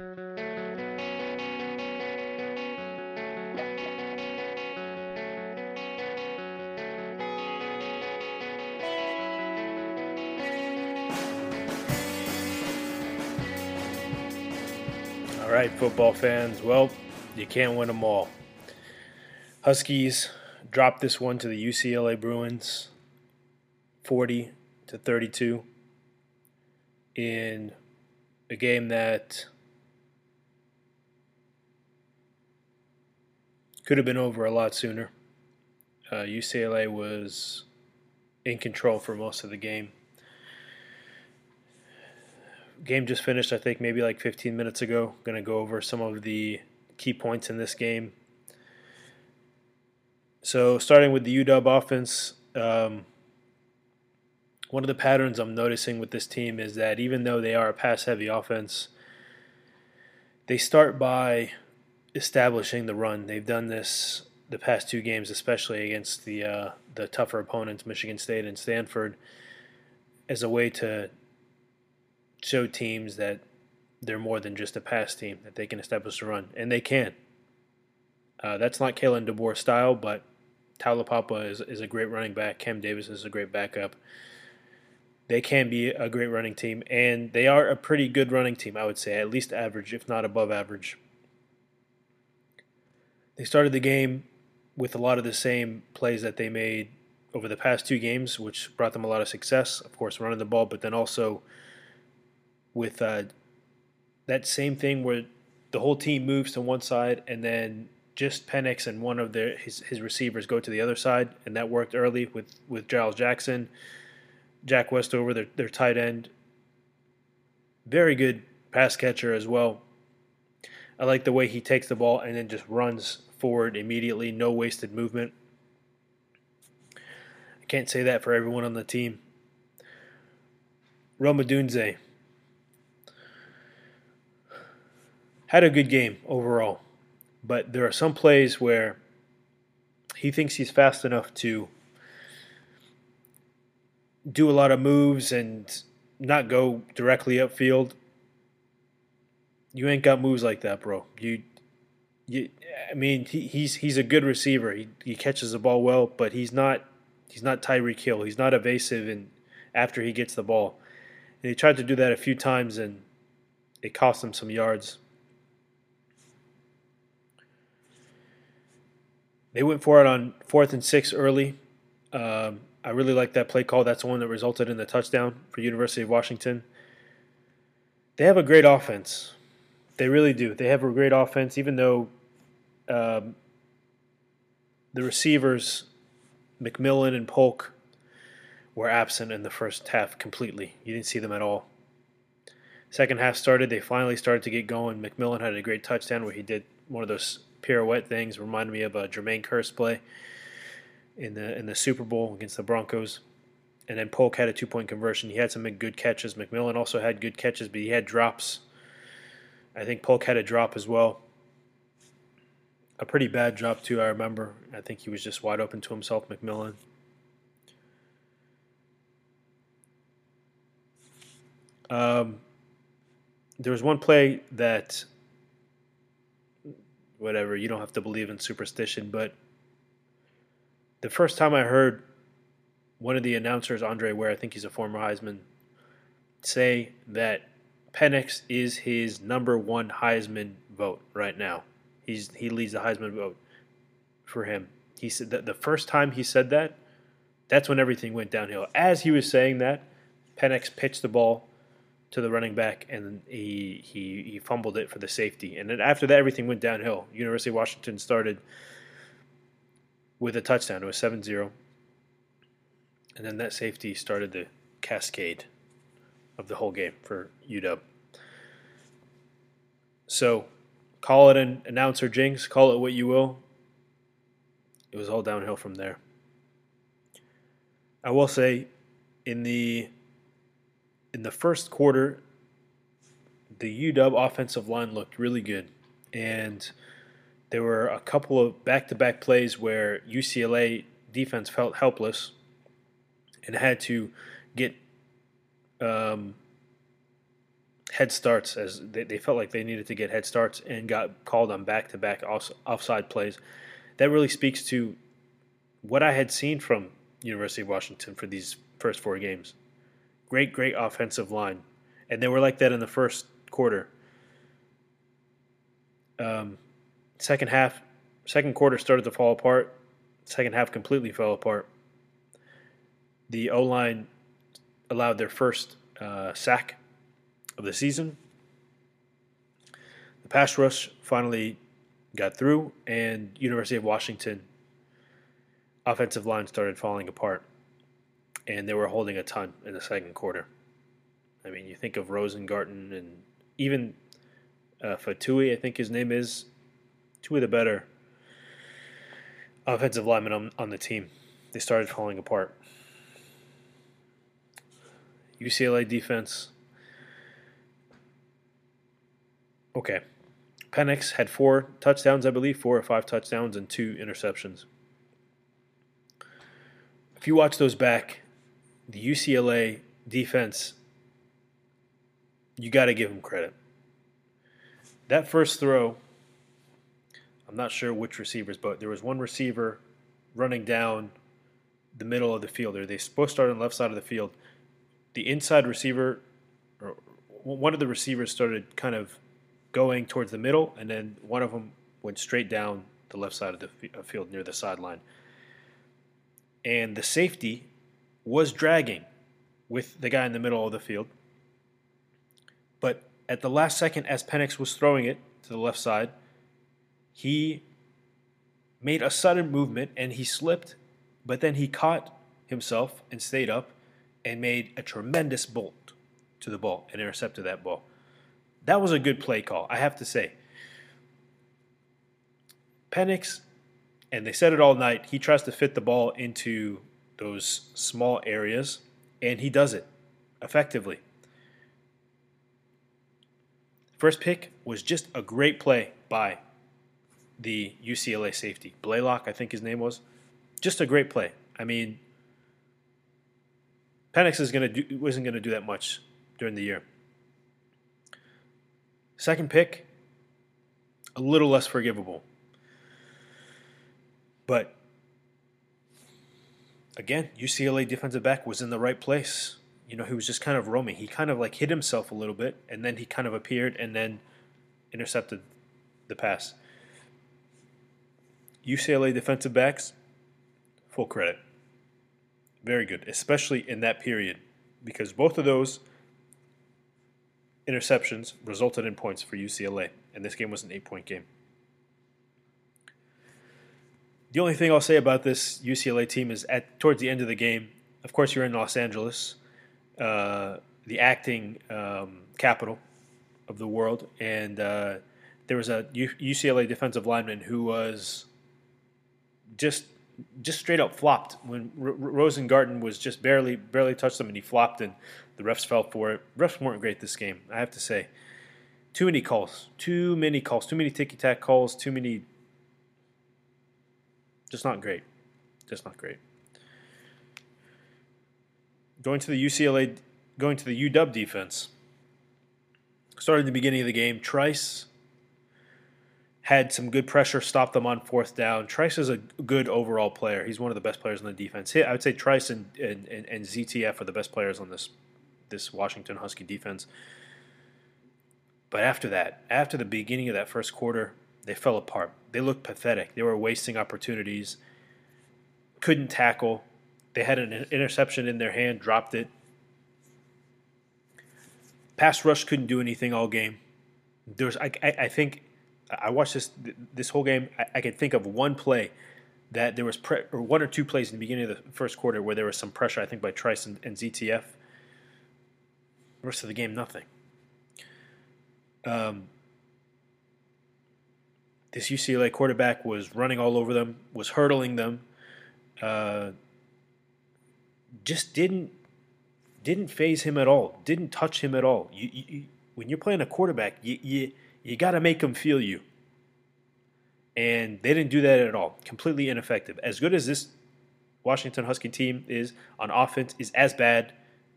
All right, football fans. Well, you can't win them all. Huskies dropped this one to the UCLA Bruins 40 to 32 in a game that could have been over a lot sooner. Uh, UCLA was in control for most of the game. Game just finished, I think, maybe like 15 minutes ago. Going to go over some of the key points in this game. So, starting with the UW offense, um, one of the patterns I'm noticing with this team is that even though they are a pass heavy offense, they start by establishing the run. They've done this the past two games, especially against the uh, the tougher opponents, Michigan State and Stanford, as a way to show teams that they're more than just a pass team, that they can establish a run, and they can. Uh, that's not Kalen DeBoer style, but Taulapapa is, is a great running back. Cam Davis is a great backup. They can be a great running team, and they are a pretty good running team, I would say, at least average, if not above average. They started the game with a lot of the same plays that they made over the past two games, which brought them a lot of success. Of course, running the ball, but then also with uh, that same thing where the whole team moves to one side and then just Penix and one of their his, his receivers go to the other side, and that worked early with with Giles Jackson, Jack Westover, their their tight end. Very good pass catcher as well. I like the way he takes the ball and then just runs forward immediately, no wasted movement. I can't say that for everyone on the team. Rome Odunze, had a good game overall, but there are some plays where he thinks he's fast enough to do a lot of moves and not go directly upfield. You ain't got moves like that, bro. You, you. I mean, he, he's he's a good receiver. He he catches the ball well, but he's not he's not Tyreek Hill. He's not evasive and after he gets the ball. And he tried to do that a few times, and it cost him some yards. They went for it on fourth and six early. Um, I really like that play call. That's the one that resulted in the touchdown for University of Washington. They have a great offense. They really do. They have a great offense, even though um, the receivers, McMillan and Polk, were absent in the first half completely. You didn't see them at all. Second half started. They finally started to get going. McMillan had a great touchdown where he did one of those pirouette things reminded me of a Jermaine Kearse play in the in the Super Bowl against the Broncos. And then Polk had a two point conversion. He had some good catches. McMillan also had good catches, but he had drops. I think Polk had a drop as well. A pretty bad drop too, I remember. I think he was just wide open to himself, McMillan. Um, there was one play that whatever. You don't have to believe in superstition, but the first time I heard one of the announcers, Andre Ware, I think he's a former Heisman, say that Penix is his number one Heisman vote right now. He's he leads the Heisman vote for him. He said that the first time he said that, that's when everything went downhill. As he was saying that, Penix pitched the ball to the running back, and he he he fumbled it for the safety. And then after that, everything went downhill. University of Washington started with a touchdown. It was 7-0. and then that safety started the cascade of the whole game for UW. So, call it an announcer jinx, call it what you will. It was all downhill from there. I will say, in the in the first quarter, the UW offensive line looked really good. And there were a couple of back to back plays where UCLA defense felt helpless and had to get um, head starts as they, they felt like they needed to get head starts and got called on back to back offside plays. That really speaks to what I had seen from University of Washington for these first four games. Great, great offensive line. And they were like that in the first quarter. Um, second half, second quarter started to fall apart. Second half completely fell apart. The O line allowed their first uh, sack of the season. The pass rush finally got through, and University of Washington offensive line started falling apart, and they were holding a ton in the second quarter. I mean, you think of Rosengarten and even uh, Fatui, I think his name is, two of the better offensive linemen on, on the team. They started falling apart. UCLA defense. Okay. Penix had four touchdowns, I believe, four or five touchdowns and two interceptions. If you watch those back, the UCLA defense, you got to give them credit. That first throw, I'm not sure which receivers, but there was one receiver running down the middle of the field. Or they supposed to start on the left side of the field the inside receiver, or one of the receivers started kind of going towards the middle, and then one of them went straight down the left side of the uh, field near the sideline. And the safety was dragging with the guy in the middle of the field. But at the last second, as Penix was throwing it to the left side, he made a sudden movement and he slipped, but then he caught himself and stayed up and made a tremendous bolt to the ball and intercepted that ball. That was a good play call, I have to say. Penix, and they said it all night, he tries to fit the ball into those small areas, and he does it effectively. First pick was just a great play by the UCLA safety. Blaylock, I think his name was. Just a great play. I mean, Penix is to do wasn't going to do that much during the year. Second pick, a little less forgivable. But again, UCLA defensive back was in the right place. You know, he was just kind of roaming. He kind of like hit himself a little bit, and then he kind of appeared and then intercepted the pass. UCLA defensive backs, full credit. Very good, especially in that period, because both of those interceptions resulted in points for UCLA, and this game was an eight point game. The only thing I'll say about this UCLA team is at towards the end of the game, of course, you're in Los Angeles, uh, the acting um, capital of the world, and uh, there was a U- UCLA defensive lineman who was just just straight up flopped when R- Rosengarten was just barely barely touched him and he flopped and the refs fell for it. Refs weren't great this game, I have to say. Too many calls, too many calls, too many ticky tack calls, too many. Just not great, just not great. Going to the UCLA, going to the UW defense. Started the beginning of the game, Trice had some good pressure, stopped them on fourth down. Trice is a good overall player. He's one of the best players on the defense. I would say Trice and, and, and ZTF are the best players on this this Washington Husky defense. But after that, after the beginning of that first quarter, they fell apart. They looked pathetic. They were wasting opportunities. Couldn't tackle. They had an interception in their hand, dropped it. Pass rush couldn't do anything all game. There's, I, I, think I watched this this whole game. I, I can think of one play that there was pre- or one or two plays in the beginning of the first quarter where there was some pressure. I think by Trice and, and ZTF. Rest of the game, nothing. Um, this UCLA quarterback was running all over them, was hurdling them, uh, just didn't didn't phase him at all, didn't touch him at all. You, you, when you're playing a quarterback, you, you you got to make them feel you. And they didn't do that at all. Completely ineffective. As good as this Washington Husky team is on offense, is as bad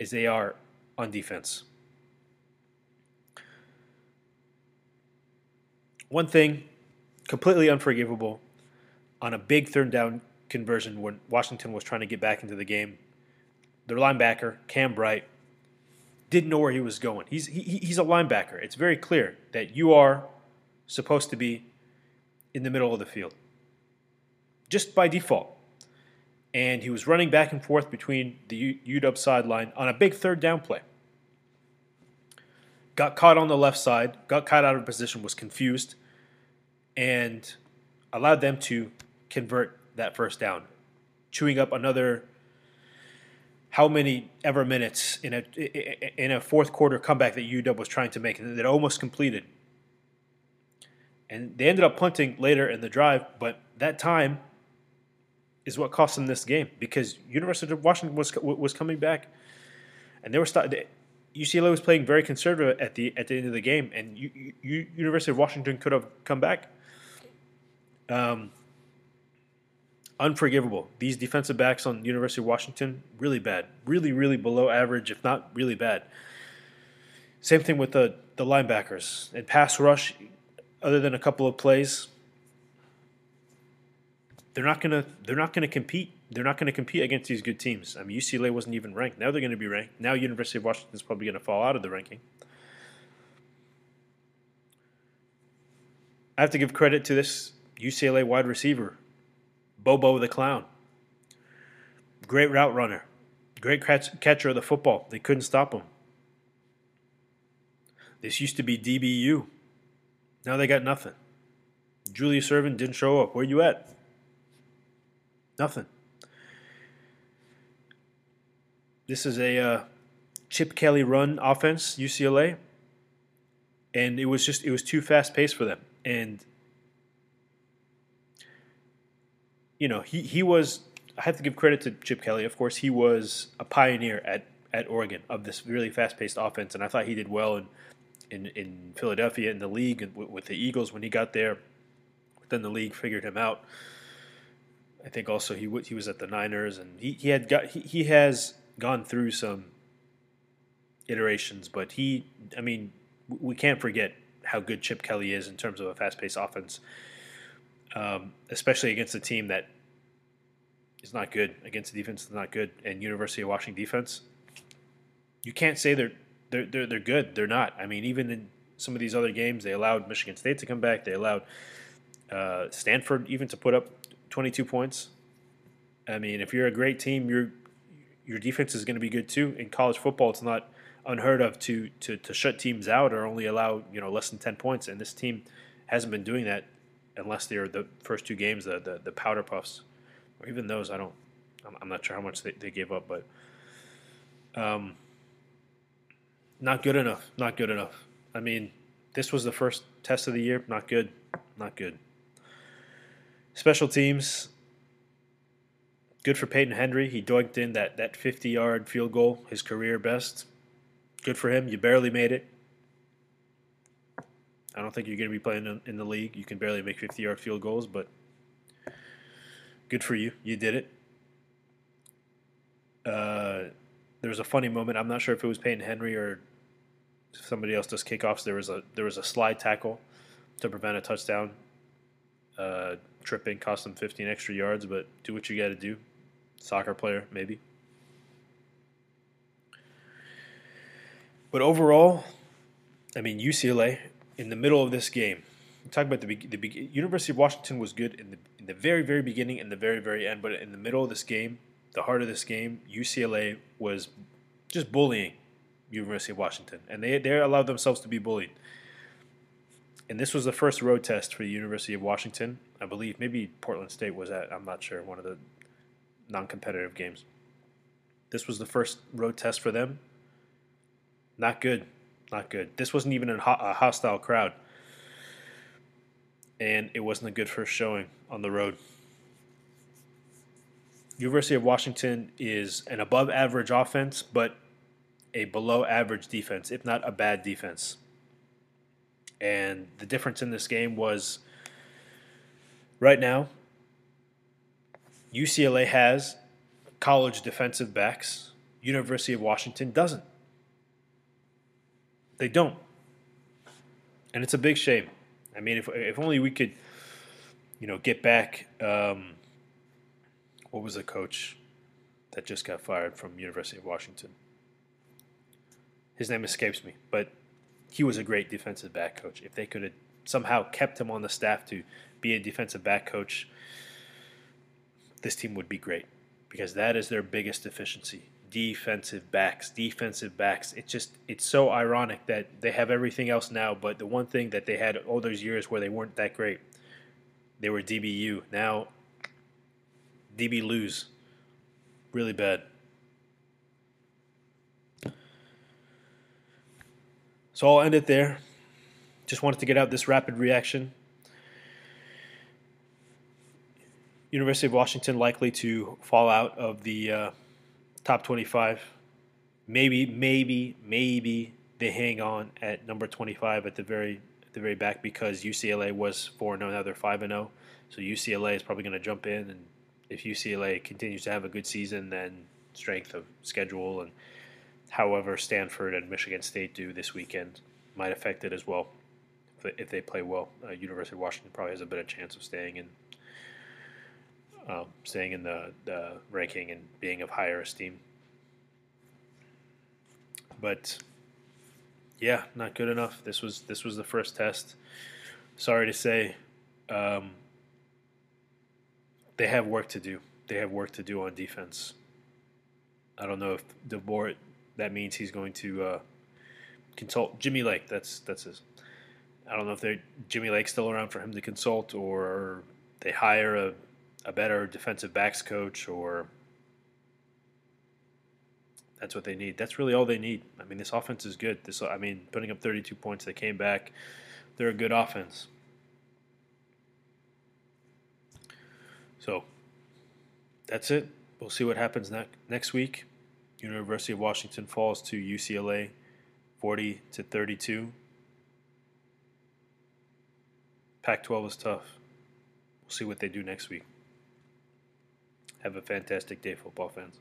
as they are on defense. One thing completely unforgivable on a big third down conversion when Washington was trying to get back into the game. Their linebacker, Cam Bright, didn't know where he was going. He's, he, he's a linebacker. It's very clear that you are supposed to be in the middle of the field just by default. And he was running back and forth between the UW sideline on a big third down play. Got caught on the left side, got caught out of position, was confused, and allowed them to convert that first down, chewing up another how many ever minutes in a in a fourth quarter comeback that UW was trying to make that almost completed. And they ended up punting later in the drive, but that time is what cost them this game because University of Washington was was coming back, and they were starting. UCLA was playing very conservative at the at the end of the game, and U, U, University of Washington could have come back. Um, unforgivable. These defensive backs on University of Washington, really bad. Really, really below average, if not really bad. Same thing with the, the linebackers. And pass rush, other than a couple of plays, they're not gonna they're not gonna compete. They're not gonna compete against these good teams. I mean UCLA wasn't even ranked. Now they're gonna be ranked. Now University of Washington is probably gonna fall out of the ranking. I have to give credit to this UCLA wide receiver, Bobo the Clown. Great route runner. Great catcher of the football. They couldn't stop him. This used to be DBU. Now they got nothing. Julius Irvin didn't show up. Where you at? Nothing. This is a uh, Chip Kelly run offense, UCLA, and it was just it was too fast paced for them. And you know, he, he was, I have to give credit to Chip Kelly. Of course, he was a pioneer at, at Oregon of this really fast paced offense, and I thought he did well in, in, in Philadelphia, in the league, with the Eagles when he got there. Then the league figured him out. I think also he he was at the Niners, and he, he had got he, he has gone through some iterations, but he, I mean, we can't forget how good Chip Kelly is in terms of a fast paced offense um, especially against a team that is not good, against a defense that's not good, and University of Washington defense. You can't say they're they're they're, they're good. They're not. I mean, even in some of these other games, they allowed Michigan State to come back. They allowed uh, Stanford even to put up 22 points. I mean, if you're a great team, your your defense is going to be good too. In college football, it's not unheard of to, to to shut teams out or only allow you know less than 10 points, and this team hasn't been doing that unless they're the first two games, the, the, the powder puffs, or even those, I don't, I'm, I'm not sure how much they, they gave up, but um, not good enough. Not good enough. I mean, this was the first test of the year. Not good. Not good. Special teams. Good for Peyton Henry. He doinked in that, that 50 yard field goal, his career best. Good for him. You barely made it. I don't think you're going to be playing in the league. You can barely make 50 yard field goals, but good for you. You did it. Uh, there was a funny moment. I'm not sure if it was Peyton Henry or somebody else does kickoffs. There was a there was a slide tackle to prevent a touchdown. Uh, tripping cost them 15 extra yards, but do what you got to do. Soccer player, maybe. But overall, I mean UCLA in the middle of this game, talk about the, the University of Washington was good in the in the very very beginning and the very very end, but in the middle of this game, the heart of this game, UCLA was just bullying University of Washington, and they they allowed themselves to be bullied. And this was the first road test for the University of Washington, I believe. Maybe Portland State was at. I'm not sure. One of the non-competitive games. This was the first road test for them. Not good not good. This wasn't even a, hostile crowd, and it wasn't a good first showing on the road. University of Washington is an above average offense, but a below average defense, if not a bad defense. And the difference in this game was right now, UCLA has college defensive backs, University of Washington doesn't. They don't. And it's a big shame. I mean, if if only we could, you know, get back. Um, what was the coach that just got fired from University of Washington? His name escapes me, but he was a great defensive back coach. If they could have somehow kept him on the staff to be a defensive back coach, this team would be great because that is their biggest deficiency. Defensive backs, defensive backs. It's just it's so ironic that they have everything else now, but the one thing that they had all those years where they weren't that great, they were DBU. Now DB lose really bad. So I'll end it there. Just wanted to get out this rapid reaction. University of Washington likely to fall out of the uh, top 25. Maybe, maybe, maybe they hang on at number 25 at the very at the very back because UCLA was 4 0, now they're 5 0. So UCLA is probably going to jump in, and if UCLA continues to have a good season, then strength of schedule and however Stanford and Michigan State do this weekend might affect it as well. If they play well, uh, University of Washington probably has a better chance of staying in um, staying in the, the ranking and being of higher esteem. But yeah, not good enough. This was this was the first test. Sorry to say, um, they have work to do. They have work to do on defense. I don't know if DeBoer that means he's going to uh, consult Jimmy Lake. That's that's his. I don't know if they Jimmy Lake's still around for him to consult, or they hire a, a better defensive backs coach, or that's what they need. That's really all they need. I mean, this offense is good. This, I mean, putting up 32 points, they came back. They're a good offense. So that's it. We'll see what happens ne- next week. University of Washington falls to UCLA 40 to 32. Pac 12 is tough. We'll see what they do next week. Have a fantastic day, football fans.